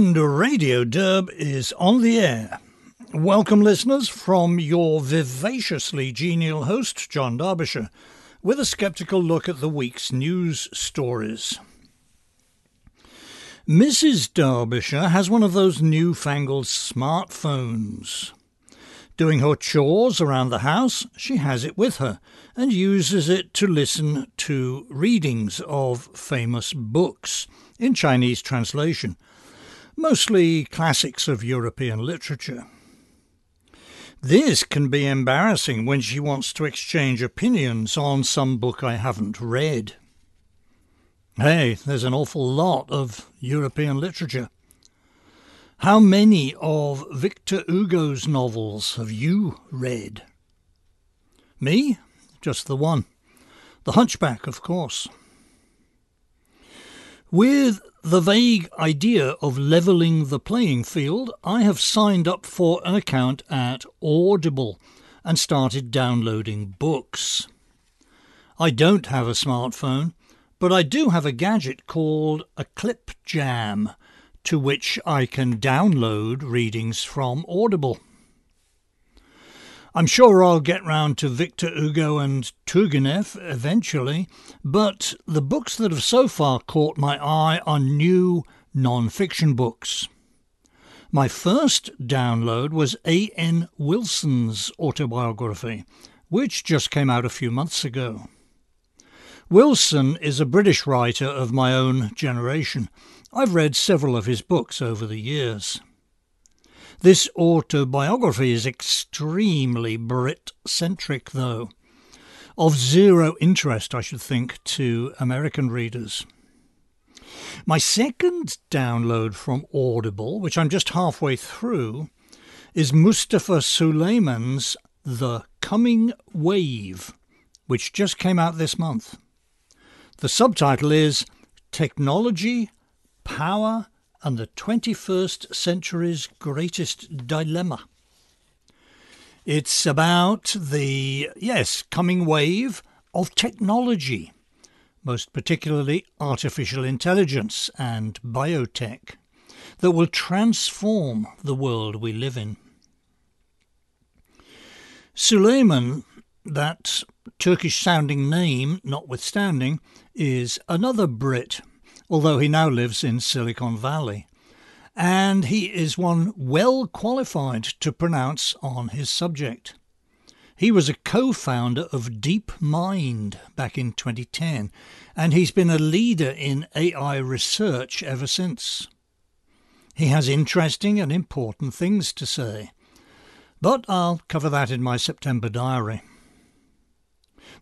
And Radio Derb is on the air. Welcome, listeners, from your vivaciously genial host, John Derbyshire, with a skeptical look at the week's news stories. Mrs. Derbyshire has one of those newfangled smartphones. Doing her chores around the house, she has it with her and uses it to listen to readings of famous books in Chinese translation mostly classics of European literature. This can be embarrassing when she wants to exchange opinions on some book I haven't read. Hey, there's an awful lot of European literature. How many of Victor Hugo's novels have you read? Me? Just the one. The Hunchback, of course. With the vague idea of levelling the playing field, I have signed up for an account at Audible and started downloading books. I don't have a smartphone, but I do have a gadget called a Clip Jam, to which I can download readings from Audible. I'm sure I'll get round to Victor Hugo and Turgenev eventually, but the books that have so far caught my eye are new non-fiction books. My first download was A.N. Wilson's autobiography, which just came out a few months ago. Wilson is a British writer of my own generation. I've read several of his books over the years. This autobiography is extremely Brit centric, though, of zero interest, I should think, to American readers. My second download from Audible, which I'm just halfway through, is Mustafa Suleyman's The Coming Wave, which just came out this month. The subtitle is Technology, Power, and the 21st century's greatest dilemma. It's about the, yes, coming wave of technology, most particularly artificial intelligence and biotech, that will transform the world we live in. Suleyman, that Turkish sounding name notwithstanding, is another Brit although he now lives in Silicon Valley. And he is one well qualified to pronounce on his subject. He was a co founder of DeepMind back in 2010, and he's been a leader in AI research ever since. He has interesting and important things to say, but I'll cover that in my September diary.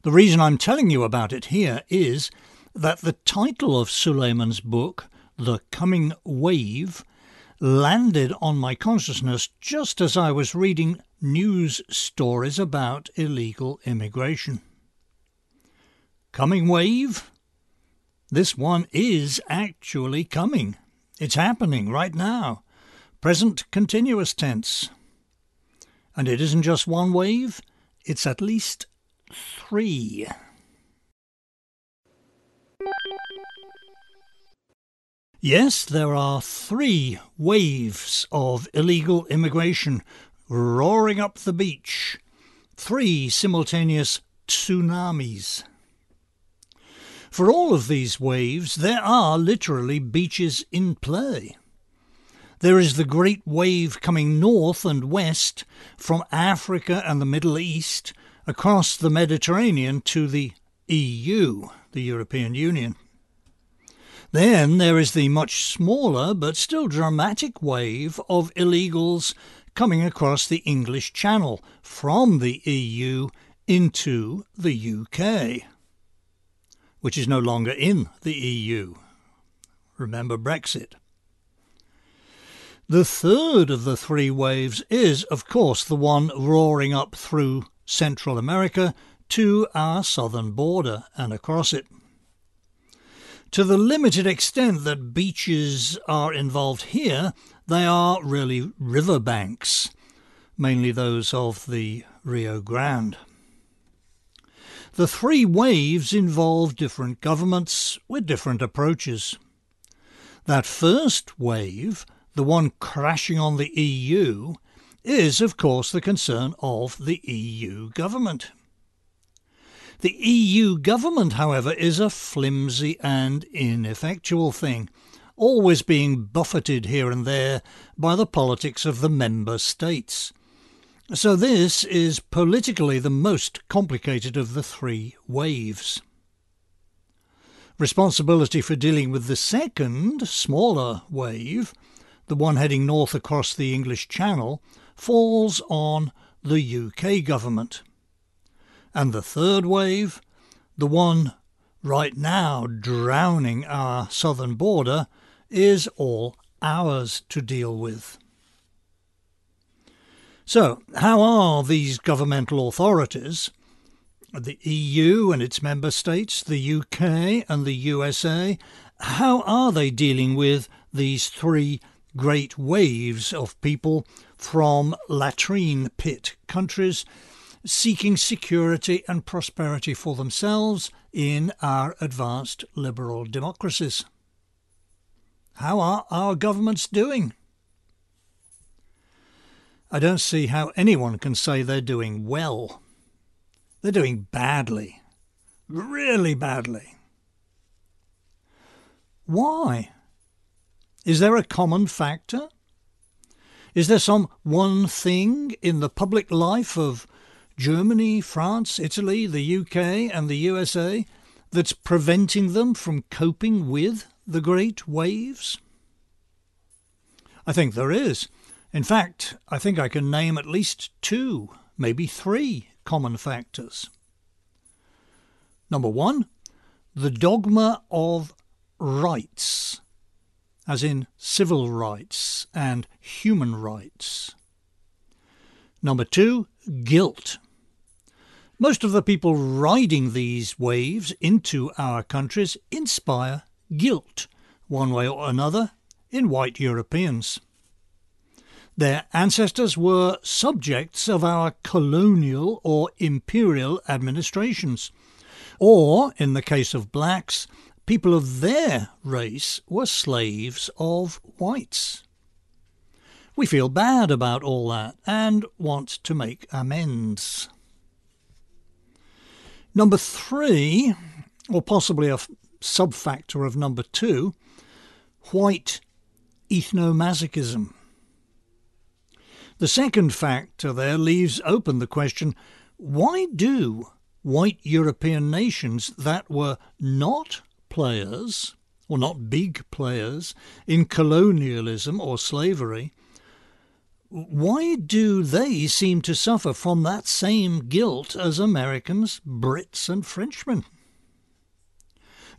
The reason I'm telling you about it here is that the title of Suleyman's book, The Coming Wave, landed on my consciousness just as I was reading news stories about illegal immigration. Coming wave? This one is actually coming. It's happening right now. Present continuous tense. And it isn't just one wave, it's at least three. Yes, there are three waves of illegal immigration roaring up the beach, three simultaneous tsunamis. For all of these waves, there are literally beaches in play. There is the great wave coming north and west from Africa and the Middle East across the Mediterranean to the EU, the European Union. Then there is the much smaller but still dramatic wave of illegals coming across the English Channel from the EU into the UK, which is no longer in the EU. Remember Brexit. The third of the three waves is, of course, the one roaring up through Central America to our southern border and across it. To the limited extent that beaches are involved here, they are really riverbanks, mainly those of the Rio Grande. The three waves involve different governments with different approaches. That first wave, the one crashing on the EU, is of course the concern of the EU government. The EU government, however, is a flimsy and ineffectual thing, always being buffeted here and there by the politics of the member states. So this is politically the most complicated of the three waves. Responsibility for dealing with the second, smaller wave, the one heading north across the English Channel, falls on the UK government. And the third wave, the one right now drowning our southern border, is all ours to deal with. So, how are these governmental authorities, the EU and its member states, the UK and the USA, how are they dealing with these three great waves of people from latrine pit countries seeking security and prosperity for themselves in our advanced liberal democracies. How are our governments doing? I don't see how anyone can say they're doing well. They're doing badly. Really badly. Why? Is there a common factor? Is there some one thing in the public life of Germany, France, Italy, the UK, and the USA that's preventing them from coping with the great waves? I think there is. In fact, I think I can name at least two, maybe three common factors. Number one, the dogma of rights, as in civil rights and human rights. Number two, guilt. Most of the people riding these waves into our countries inspire guilt, one way or another, in white Europeans. Their ancestors were subjects of our colonial or imperial administrations. Or, in the case of blacks, people of their race were slaves of whites. We feel bad about all that and want to make amends. Number three, or possibly a sub factor of number two, white ethnomasochism. The second factor there leaves open the question why do white European nations that were not players, or not big players, in colonialism or slavery, why do they seem to suffer from that same guilt as Americans, Brits, and Frenchmen?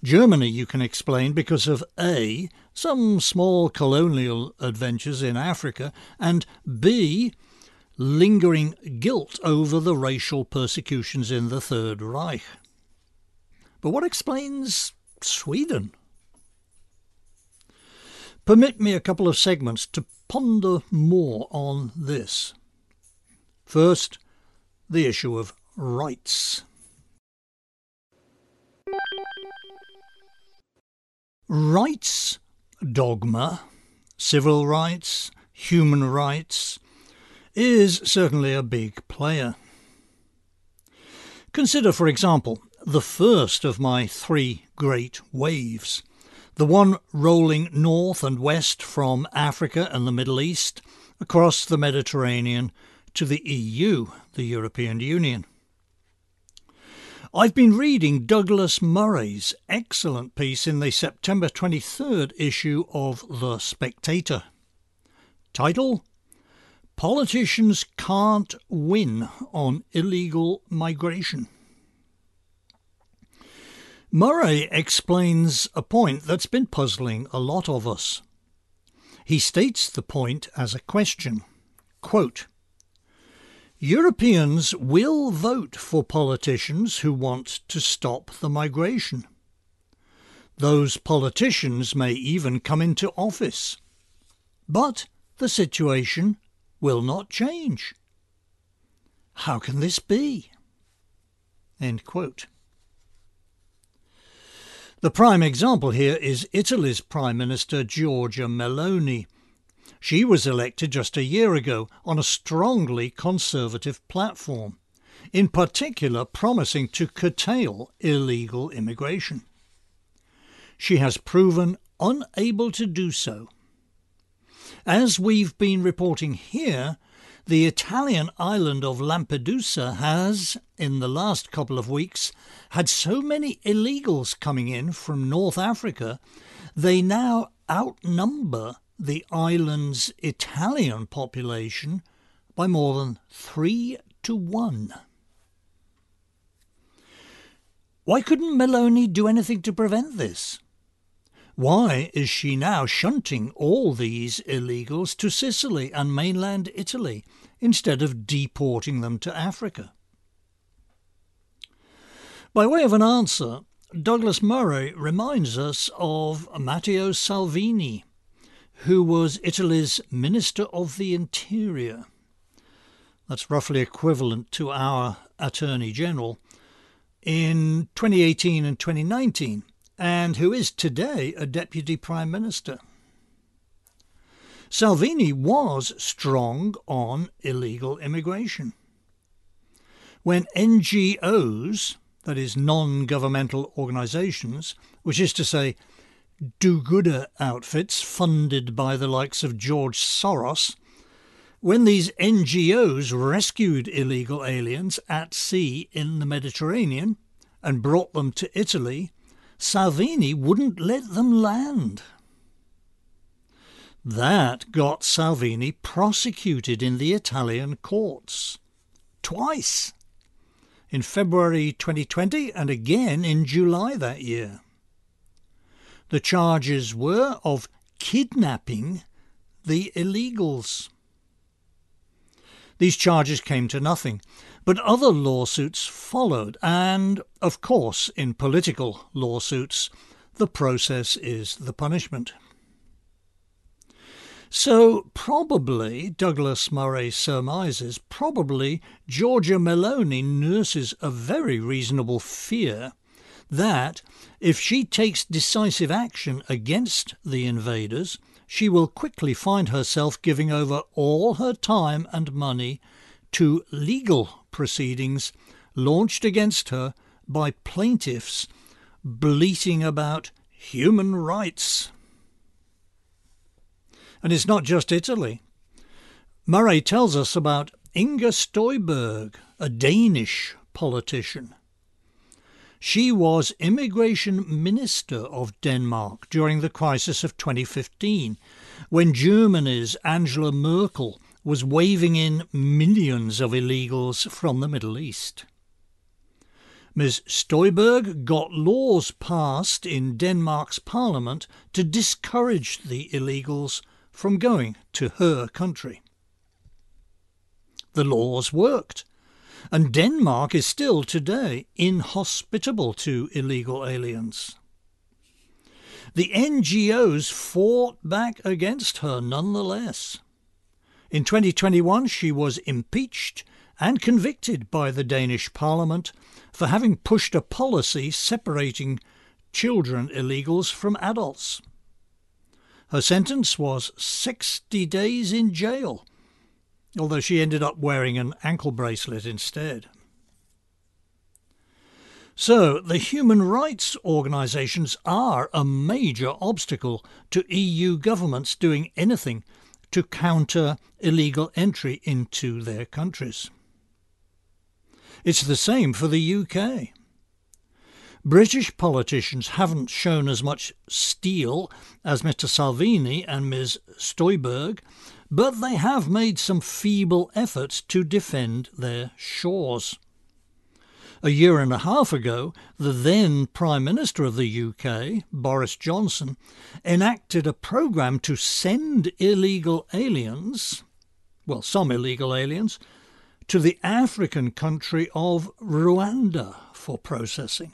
Germany, you can explain, because of A, some small colonial adventures in Africa, and B, lingering guilt over the racial persecutions in the Third Reich. But what explains Sweden? Permit me a couple of segments to ponder more on this. First, the issue of rights. Rights dogma, civil rights, human rights, is certainly a big player. Consider, for example, the first of my three great waves the one rolling north and west from Africa and the Middle East across the Mediterranean to the EU, the European Union. I've been reading Douglas Murray's excellent piece in the September 23rd issue of The Spectator. Title Politicians Can't Win on Illegal Migration. Murray explains a point that's been puzzling a lot of us. He states the point as a question. Quote, Europeans will vote for politicians who want to stop the migration. Those politicians may even come into office. But the situation will not change. How can this be? The prime example here is Italy's Prime Minister Giorgia Meloni. She was elected just a year ago on a strongly conservative platform, in particular promising to curtail illegal immigration. She has proven unable to do so. As we've been reporting here, the Italian island of Lampedusa has, in the last couple of weeks, had so many illegals coming in from North Africa, they now outnumber the island's Italian population by more than three to one. Why couldn't Meloni do anything to prevent this? Why is she now shunting all these illegals to Sicily and mainland Italy instead of deporting them to Africa? By way of an answer, Douglas Murray reminds us of Matteo Salvini, who was Italy's Minister of the Interior. That's roughly equivalent to our Attorney General in 2018 and 2019 and who is today a Deputy Prime Minister. Salvini was strong on illegal immigration. When NGOs, that is, non governmental organisations, which is to say, do gooder outfits funded by the likes of George Soros, when these NGOs rescued illegal aliens at sea in the Mediterranean and brought them to Italy, Salvini wouldn't let them land. That got Salvini prosecuted in the Italian courts. Twice. In February 2020 and again in July that year. The charges were of kidnapping the illegals. These charges came to nothing, but other lawsuits followed, and, of course, in political lawsuits, the process is the punishment. So, probably, Douglas Murray surmises, probably Giorgia Meloni nurses a very reasonable fear that, if she takes decisive action against the invaders, she will quickly find herself giving over all her time and money to legal proceedings launched against her by plaintiffs bleating about human rights. And it's not just Italy. Murray tells us about Inger Støjberg, a Danish politician she was Immigration Minister of Denmark during the crisis of 2015, when Germany's Angela Merkel was waving in millions of illegals from the Middle East. Ms. Støjberg got laws passed in Denmark's parliament to discourage the illegals from going to her country. The laws worked and Denmark is still today inhospitable to illegal aliens. The NGOs fought back against her nonetheless. In 2021, she was impeached and convicted by the Danish Parliament for having pushed a policy separating children illegals from adults. Her sentence was 60 days in jail although she ended up wearing an ankle bracelet instead. So, the human rights organisations are a major obstacle to EU governments doing anything to counter illegal entry into their countries. It's the same for the UK. British politicians haven't shown as much steel as Mr Salvini and Ms Støjberg but they have made some feeble efforts to defend their shores. A year and a half ago, the then Prime Minister of the UK, Boris Johnson, enacted a programme to send illegal aliens, well, some illegal aliens, to the African country of Rwanda for processing.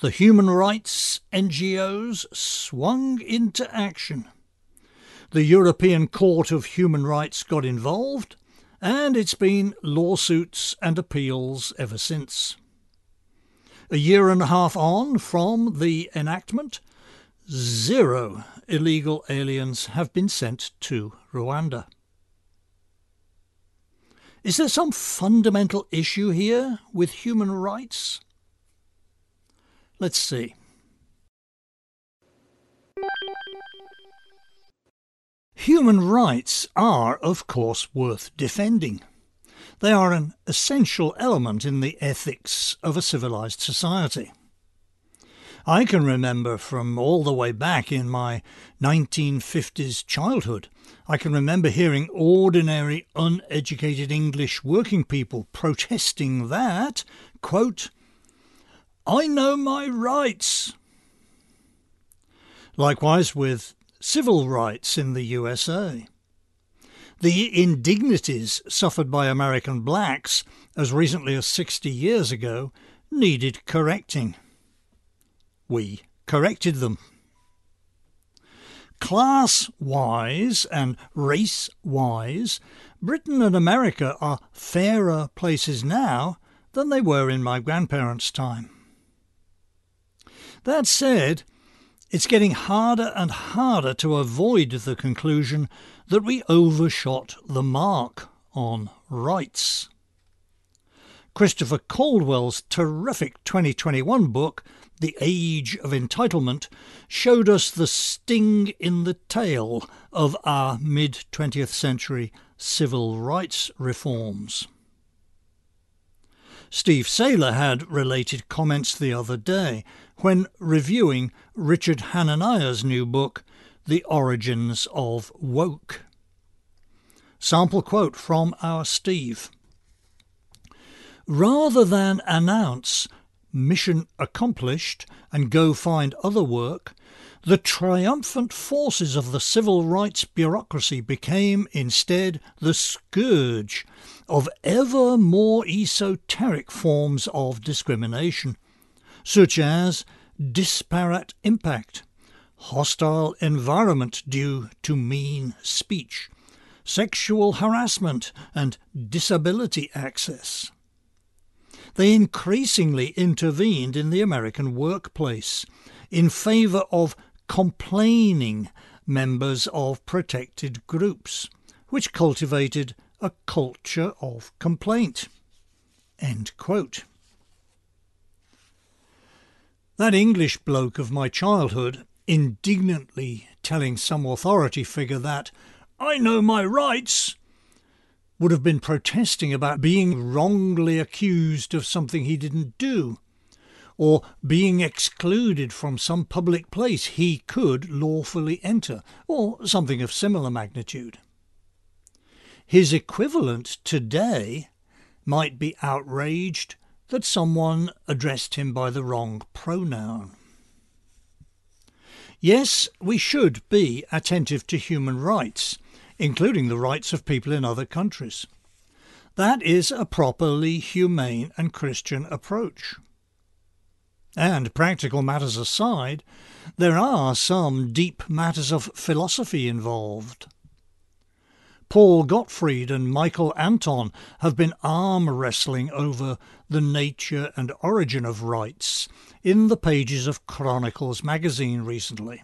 The human rights NGOs swung into action the European Court of Human Rights got involved, and it's been lawsuits and appeals ever since. A year and a half on from the enactment, zero illegal aliens have been sent to Rwanda. Is there some fundamental issue here with human rights? Let's see. Human rights are, of course, worth defending. They are an essential element in the ethics of a civilized society. I can remember from all the way back in my 1950s childhood, I can remember hearing ordinary, uneducated English working people protesting that, quote, I know my rights. Likewise with civil rights in the USA. The indignities suffered by American blacks as recently as 60 years ago needed correcting. We corrected them. Class wise and race wise, Britain and America are fairer places now than they were in my grandparents' time. That said, it's getting harder and harder to avoid the conclusion that we overshot the mark on rights. Christopher Caldwell's terrific 2021 book, The Age of Entitlement, showed us the sting in the tail of our mid 20th century civil rights reforms. Steve Sailer had related comments the other day when reviewing Richard Hanania's new book, The Origins of Woke. Sample quote from our Steve. Rather than announce mission accomplished and go find other work, the triumphant forces of the civil rights bureaucracy became instead the scourge of ever more esoteric forms of discrimination, such as disparate impact, hostile environment due to mean speech, sexual harassment, and disability access. They increasingly intervened in the American workplace in favour of complaining members of protected groups, which cultivated a culture of complaint. That English bloke of my childhood indignantly telling some authority figure that I know my rights would have been protesting about being wrongly accused of something he didn't do, or being excluded from some public place he could lawfully enter, or something of similar magnitude. His equivalent today might be outraged that someone addressed him by the wrong pronoun. Yes, we should be attentive to human rights including the rights of people in other countries. That is a properly humane and Christian approach. And practical matters aside, there are some deep matters of philosophy involved. Paul Gottfried and Michael Anton have been arm wrestling over the nature and origin of rights in the pages of Chronicles magazine recently.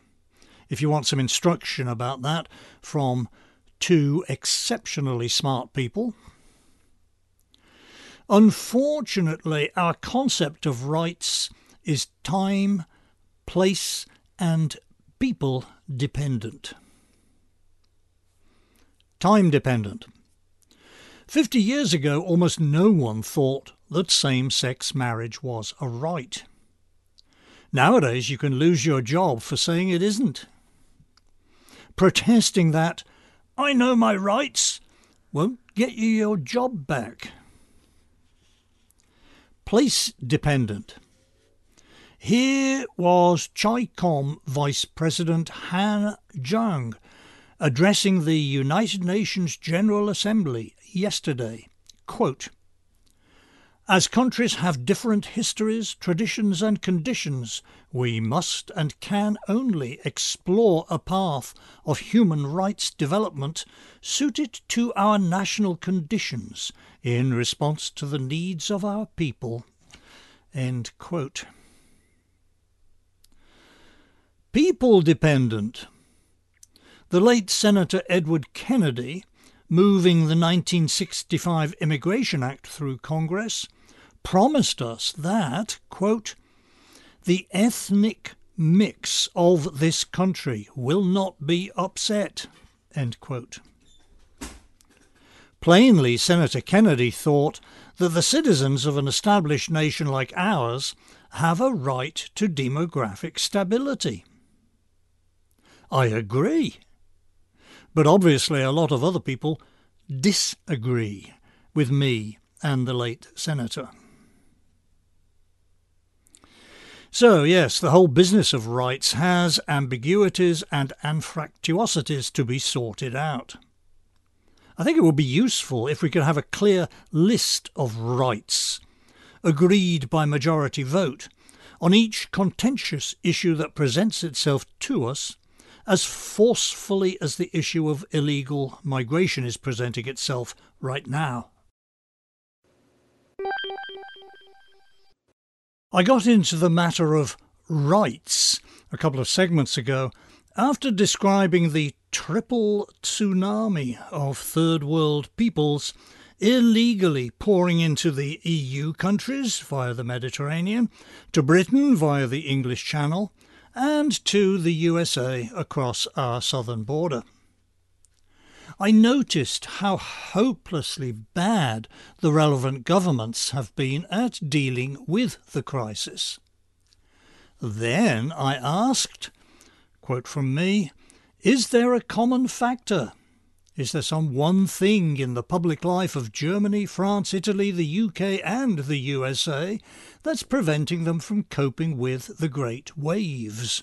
If you want some instruction about that from two exceptionally smart people. Unfortunately, our concept of rights is time, place, and people dependent. Time dependent. Fifty years ago, almost no one thought that same sex marriage was a right. Nowadays, you can lose your job for saying it isn't. Protesting that I know my rights won't get you your job back. Place dependent. Here was CHICOM Vice President Han Zheng addressing the United Nations General Assembly yesterday. Quote, as countries have different histories, traditions, and conditions, we must and can only explore a path of human rights development suited to our national conditions in response to the needs of our people. End quote. People dependent. The late Senator Edward Kennedy, moving the 1965 Immigration Act through Congress, promised us that, quote, the ethnic mix of this country will not be upset, end quote. Plainly, Senator Kennedy thought that the citizens of an established nation like ours have a right to demographic stability. I agree. But obviously, a lot of other people disagree with me and the late senator. So, yes, the whole business of rights has ambiguities and anfractuosities to be sorted out. I think it would be useful if we could have a clear list of rights, agreed by majority vote, on each contentious issue that presents itself to us as forcefully as the issue of illegal migration is presenting itself right now. I got into the matter of rights a couple of segments ago after describing the triple tsunami of third world peoples illegally pouring into the EU countries via the Mediterranean, to Britain via the English Channel, and to the USA across our southern border. I noticed how hopelessly bad the relevant governments have been at dealing with the crisis. Then I asked, quote from me, is there a common factor? Is there some one thing in the public life of Germany, France, Italy, the UK, and the USA that's preventing them from coping with the great waves?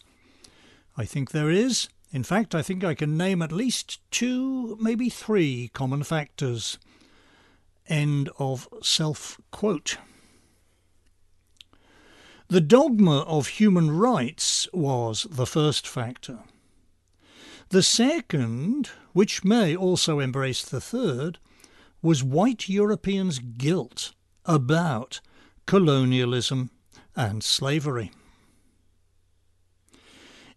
I think there is. In fact, I think I can name at least two, maybe three common factors. End of self quote. The dogma of human rights was the first factor. The second, which may also embrace the third, was white Europeans' guilt about colonialism and slavery.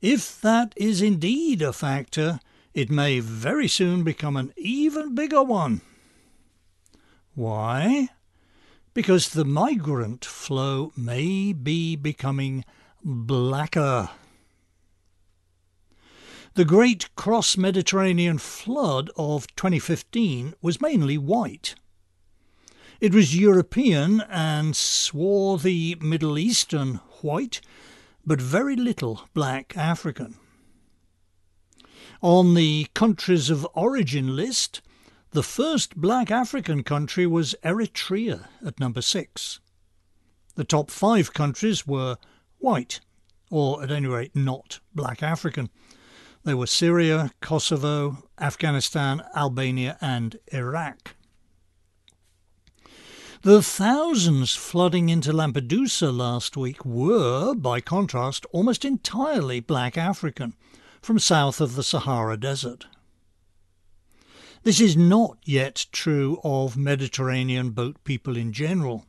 If that is indeed a factor, it may very soon become an even bigger one. Why? Because the migrant flow may be becoming blacker. The great cross Mediterranean flood of 2015 was mainly white. It was European and swarthy Middle Eastern white but very little black African. On the countries of origin list, the first black African country was Eritrea at number six. The top five countries were white, or at any rate not black African. They were Syria, Kosovo, Afghanistan, Albania, and Iraq. The thousands flooding into Lampedusa last week were, by contrast, almost entirely black African from south of the Sahara Desert. This is not yet true of Mediterranean boat people in general.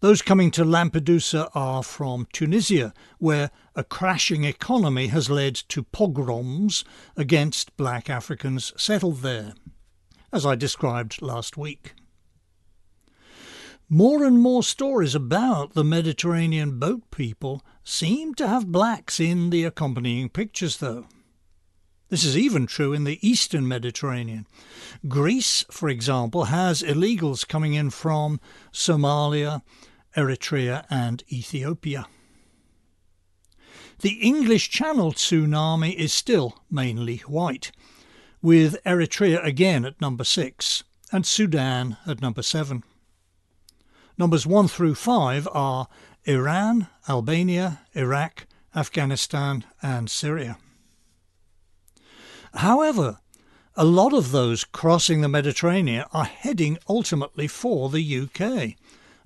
Those coming to Lampedusa are from Tunisia, where a crashing economy has led to pogroms against black Africans settled there, as I described last week. More and more stories about the Mediterranean boat people seem to have blacks in the accompanying pictures, though. This is even true in the eastern Mediterranean. Greece, for example, has illegals coming in from Somalia, Eritrea, and Ethiopia. The English Channel tsunami is still mainly white, with Eritrea again at number six and Sudan at number seven. Numbers 1 through 5 are Iran, Albania, Iraq, Afghanistan, and Syria. However, a lot of those crossing the Mediterranean are heading ultimately for the UK,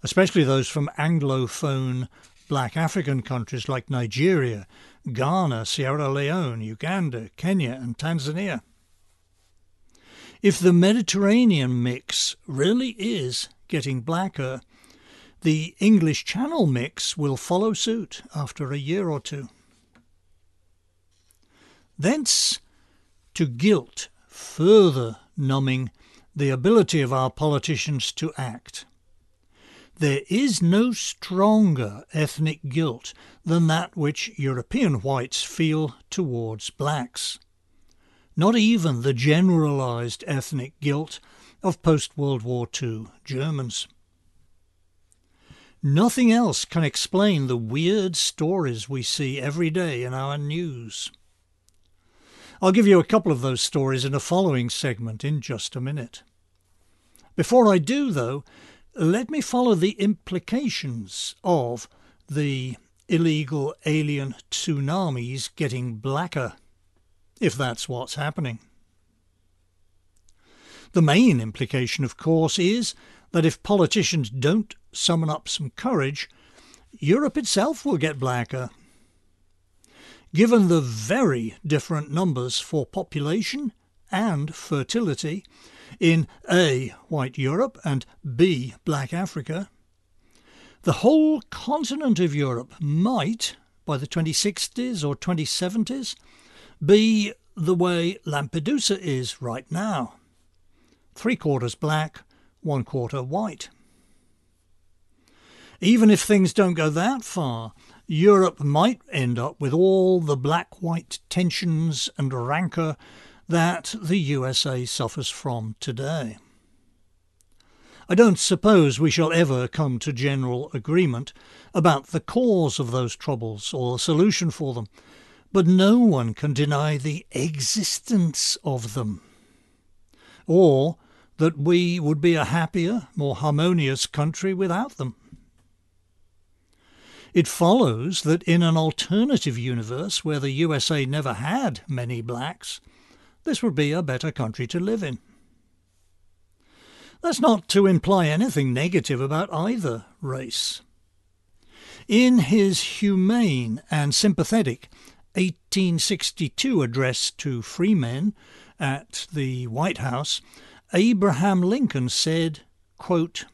especially those from Anglophone black African countries like Nigeria, Ghana, Sierra Leone, Uganda, Kenya, and Tanzania. If the Mediterranean mix really is getting blacker, The English Channel mix will follow suit after a year or two. Thence to guilt, further numbing the ability of our politicians to act. There is no stronger ethnic guilt than that which European whites feel towards blacks. Not even the generalized ethnic guilt of post World War II Germans. Nothing else can explain the weird stories we see every day in our news. I'll give you a couple of those stories in a following segment in just a minute. Before I do, though, let me follow the implications of the illegal alien tsunamis getting blacker, if that's what's happening. The main implication, of course, is that if politicians don't summon up some courage, Europe itself will get blacker Given the very different numbers for population and fertility in A. White Europe and B. Black Africa, the whole continent of Europe might, by the 2060s or 2070s, be the way Lampedusa is right now three quarters black, one quarter white. Even if things don't go that far, Europe might end up with all the black white tensions and rancour that the USA suffers from today. I don't suppose we shall ever come to general agreement about the cause of those troubles or the solution for them, but no one can deny the existence of them, or that we would be a happier, more harmonious country without them. It follows that in an alternative universe where the USA never had many blacks, this would be a better country to live in. That's not to imply anything negative about either race. In his humane and sympathetic 1862 address to free men at the White House, Abraham Lincoln said, quote,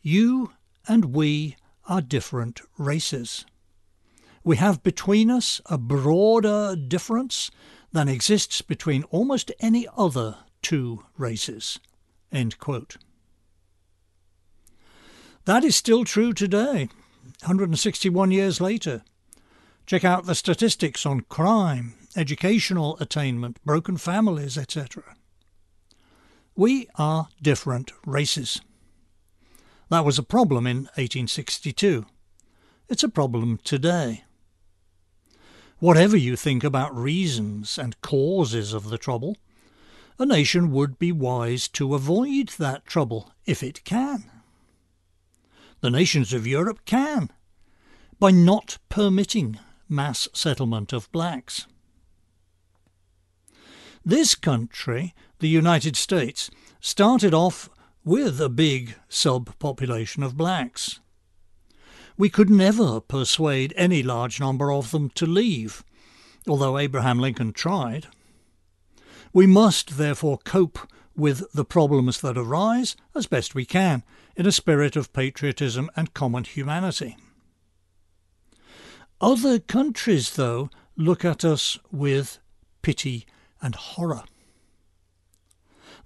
You and we are different races. We have between us a broader difference than exists between almost any other two races. That is still true today, 161 years later. Check out the statistics on crime, educational attainment, broken families, etc. We are different races. That was a problem in 1862. It's a problem today. Whatever you think about reasons and causes of the trouble, a nation would be wise to avoid that trouble if it can. The nations of Europe can, by not permitting mass settlement of blacks. This country, the United States, started off with a big subpopulation of blacks. We could never persuade any large number of them to leave, although Abraham Lincoln tried. We must therefore cope with the problems that arise as best we can in a spirit of patriotism and common humanity. Other countries, though, look at us with pity and horror.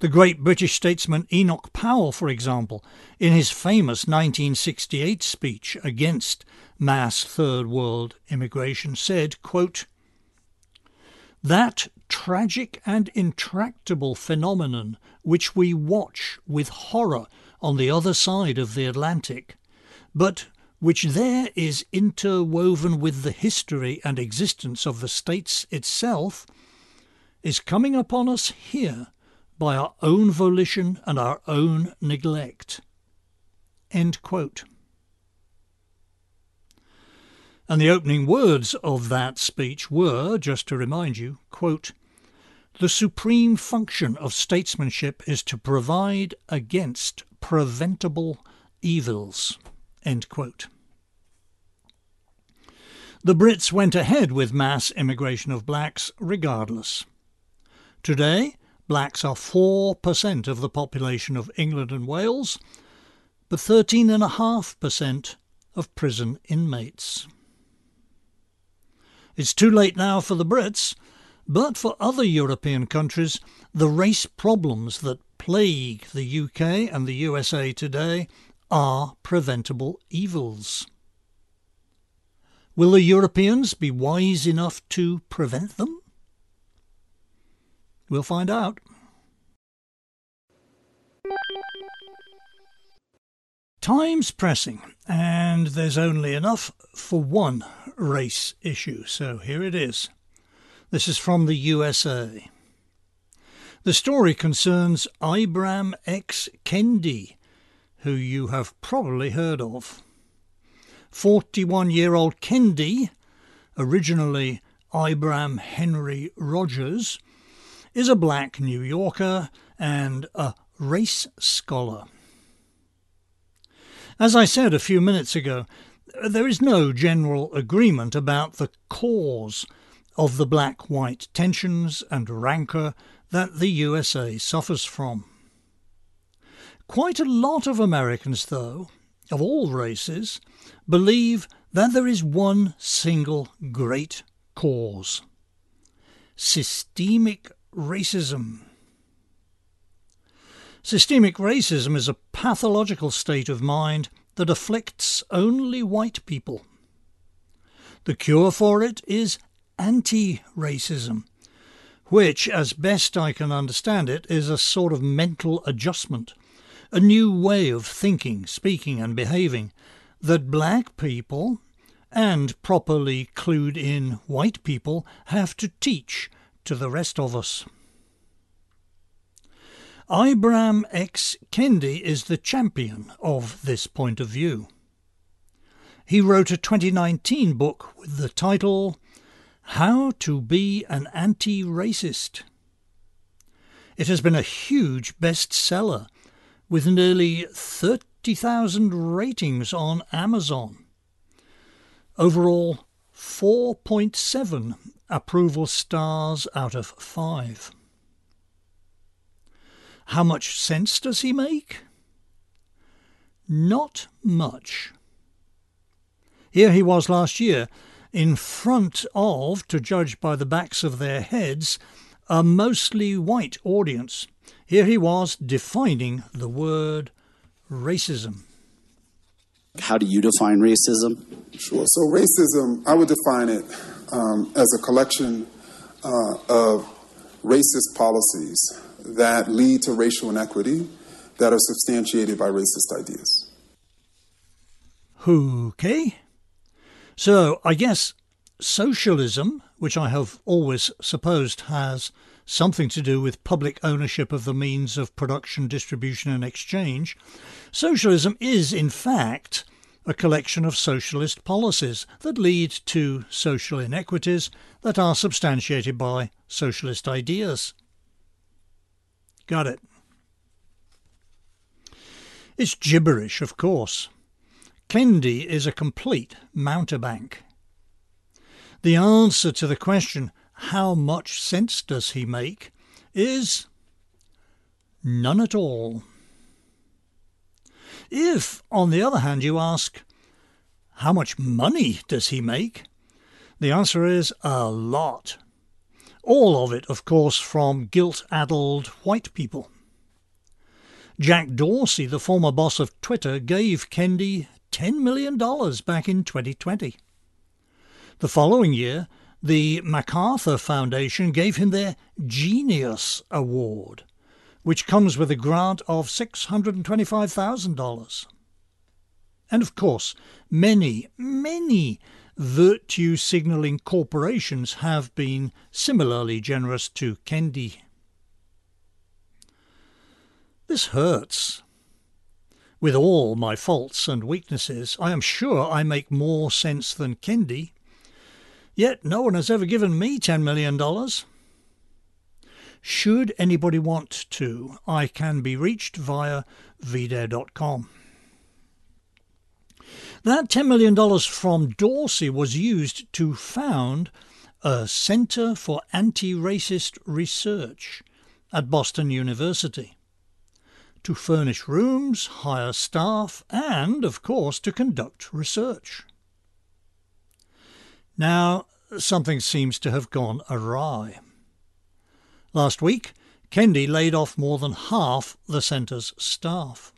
The great British statesman Enoch Powell, for example, in his famous 1968 speech against mass Third World immigration, said, quote, That tragic and intractable phenomenon which we watch with horror on the other side of the Atlantic, but which there is interwoven with the history and existence of the States itself, is coming upon us here by our own volition and our own neglect. End quote. And the opening words of that speech were, just to remind you, quote, the supreme function of statesmanship is to provide against preventable evils. End quote. The Brits went ahead with mass immigration of blacks regardless. Today, blacks are 4% of the population of England and Wales, but 13.5% of prison inmates. It's too late now for the Brits, but for other European countries, the race problems that plague the UK and the USA today are preventable evils. Will the Europeans be wise enough to prevent them? We'll find out. Time's pressing, and there's only enough for one race issue, so here it is. This is from the USA. The story concerns Ibram X. Kendi, who you have probably heard of. 41 year old Kendi, originally Ibram Henry Rogers, is a black New Yorker and a race scholar. As I said a few minutes ago, there is no general agreement about the cause of the black white tensions and rancour that the USA suffers from. Quite a lot of Americans, though, of all races, believe that there is one single great cause systemic racism. Systemic racism is a pathological state of mind that afflicts only white people. The cure for it is anti racism, which, as best I can understand it, is a sort of mental adjustment, a new way of thinking, speaking, and behaving that black people and properly clued in white people have to teach to the rest of us. Ibram X. Kendi is the champion of this point of view. He wrote a 2019 book with the title How to Be an Anti Racist. It has been a huge bestseller with nearly 30,000 ratings on Amazon. Overall, 4.7 approval stars out of 5. How much sense does he make? Not much. Here he was last year, in front of, to judge by the backs of their heads, a mostly white audience. Here he was defining the word racism. How do you define racism? Sure. So, racism, I would define it um, as a collection uh, of racist policies that lead to racial inequity that are substantiated by racist ideas. Okay. So I guess socialism, which I have always supposed has something to do with public ownership of the means of production, distribution, and exchange, socialism is, in fact, a collection of socialist policies that lead to social inequities that are substantiated by socialist ideas. Got it. It's gibberish, of course. Kendi is a complete mountebank. The answer to the question, how much sense does he make, is none at all. If, on the other hand, you ask, how much money does he make? The answer is a lot. All of it, of course, from guilt addled white people. Jack Dorsey, the former boss of Twitter, gave Kendi $10 million back in 2020. The following year, the MacArthur Foundation gave him their Genius Award, which comes with a grant of $625,000. And of course, many, many virtue signalling corporations have been similarly generous to Kendi. This hurts. With all my faults and weaknesses, I am sure I make more sense than Kendi. Yet no one has ever given me $10 million. Should anybody want to, I can be reached via vdare.com. That $10 million from Dorsey was used to found a Center for Anti Racist Research at Boston University. to furnish rooms, hire staff, and, of course, to conduct research. Now, something seems to have gone awry. Last week, Kendi laid off more than half the centre's staff.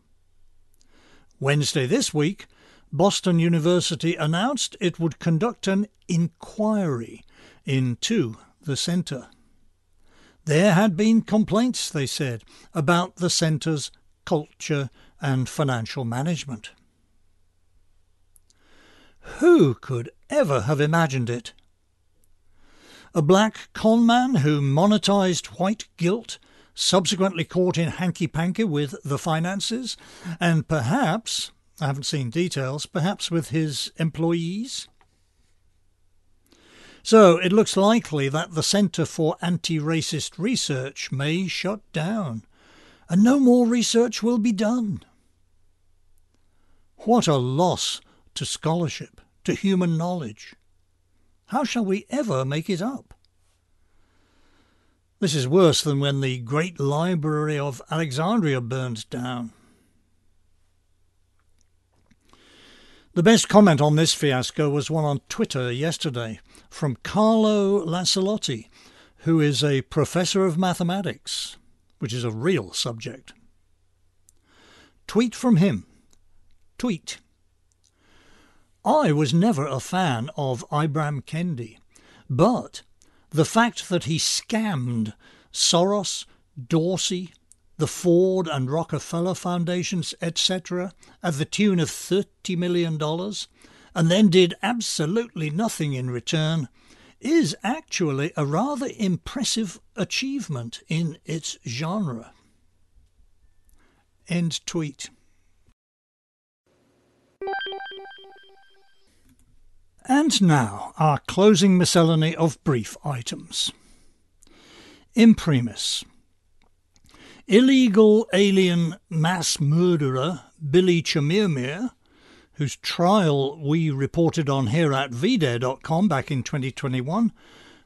Wednesday this week, Boston University announced it would conduct an inquiry into the centre. There had been complaints, they said, about the centre's culture and financial management. Who could ever have imagined it? A black conman who monetized white guilt, subsequently caught in hanky-panky with the finances, and perhaps, I haven't seen details, perhaps with his employees? So it looks likely that the Centre for Anti-Racist Research may shut down, and no more research will be done. What a loss to scholarship, to human knowledge. How shall we ever make it up? This is worse than when the great library of Alexandria burned down. The best comment on this fiasco was one on Twitter yesterday from Carlo Lancelotti, who is a professor of mathematics, which is a real subject. Tweet from him. Tweet. I was never a fan of Ibram Kendi, but the fact that he scammed Soros, Dorsey, the Ford and Rockefeller Foundations, etc., at the tune of $30 million, and then did absolutely nothing in return, is actually a rather impressive achievement in its genre. End tweet. And now our closing miscellany of brief items. Imprimis. Illegal alien mass murderer Billy Chemirmir, whose trial we reported on here at vdare.com back in 2021,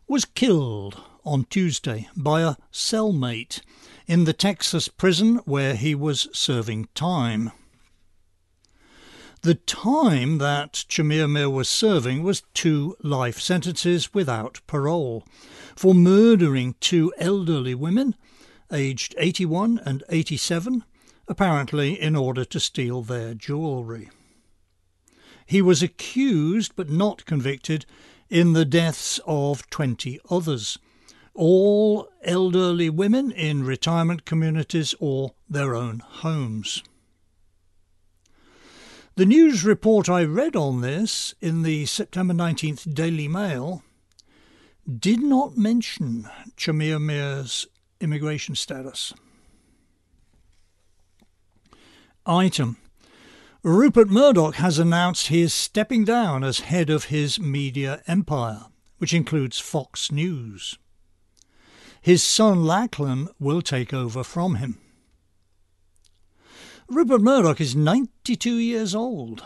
was killed on Tuesday by a cellmate in the Texas prison where he was serving time. The time that Chemirmir was serving was two life sentences without parole for murdering two elderly women aged 81 and 87, apparently in order to steal their jewellery. He was accused but not convicted in the deaths of 20 others, all elderly women in retirement communities or their own homes. The news report I read on this in the September 19th Daily Mail did not mention Chemirmir's immigration status. Item Rupert Murdoch has announced he is stepping down as head of his media empire, which includes Fox News. His son Lachlan will take over from him. Rupert Murdoch is 92 years old.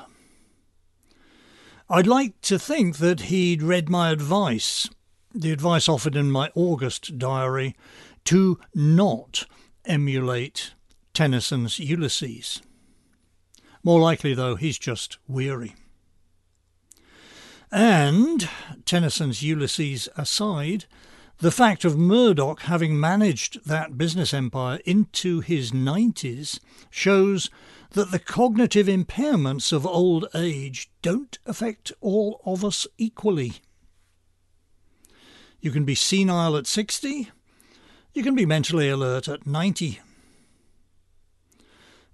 I'd like to think that he'd read my advice, the advice offered in my August diary, to not emulate Tennyson's Ulysses. More likely, though, he's just weary. And, Tennyson's Ulysses aside, the fact of Murdoch having managed that business empire into his 90s shows that the cognitive impairments of old age don't affect all of us equally. You can be senile at 60, you can be mentally alert at 90.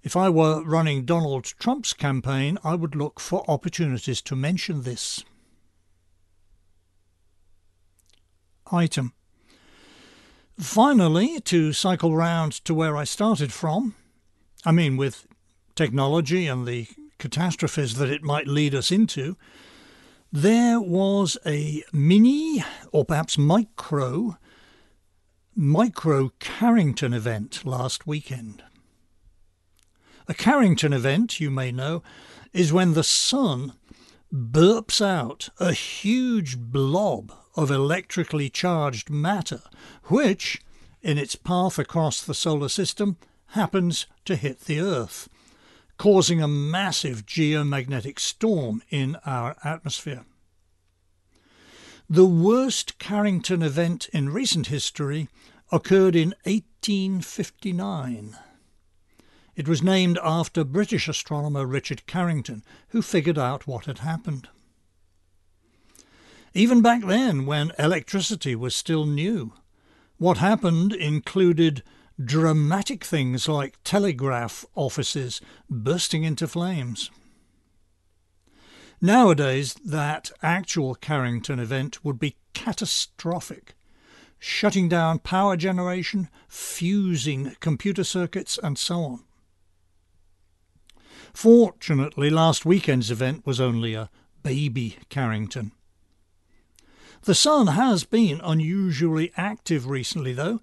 If I were running Donald Trump's campaign, I would look for opportunities to mention this. Item. Finally, to cycle round to where I started from, I mean, with technology and the catastrophes that it might lead us into, there was a mini, or perhaps micro, Micro Carrington event last weekend. A Carrington event, you may know, is when the sun burps out a huge blob of electrically charged matter, which, in its path across the solar system, happens to hit the Earth, causing a massive geomagnetic storm in our atmosphere. The worst Carrington event in recent history occurred in 1859. It was named after British astronomer Richard Carrington, who figured out what had happened. Even back then, when electricity was still new, what happened included dramatic things like telegraph offices bursting into flames. Nowadays, that actual Carrington event would be catastrophic, shutting down power generation, fusing computer circuits, and so on. Fortunately, last weekend's event was only a baby Carrington. The sun has been unusually active recently, though,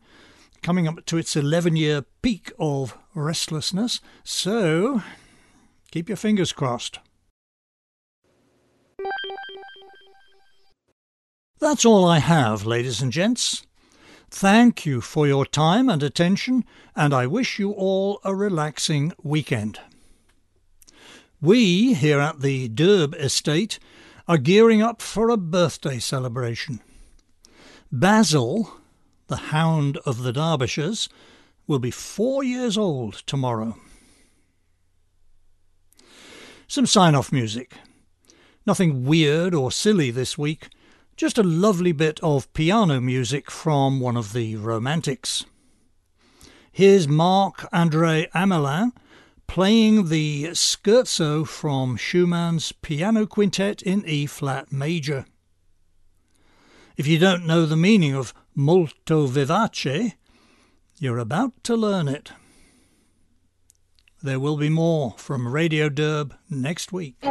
coming up to its 11 year peak of restlessness, so keep your fingers crossed. That's all I have, ladies and gents. Thank you for your time and attention, and I wish you all a relaxing weekend. We, here at the Derb estate, are gearing up for a birthday celebration. Basil, the hound of the Derbyshires, will be four years old tomorrow. Some sign off music. Nothing weird or silly this week, just a lovely bit of piano music from one of the Romantics. Here's Marc Andre Hamelin playing the scherzo from Schumann's Piano Quintet in E flat major. If you don't know the meaning of molto vivace, you're about to learn it. There will be more from Radio Derb next week.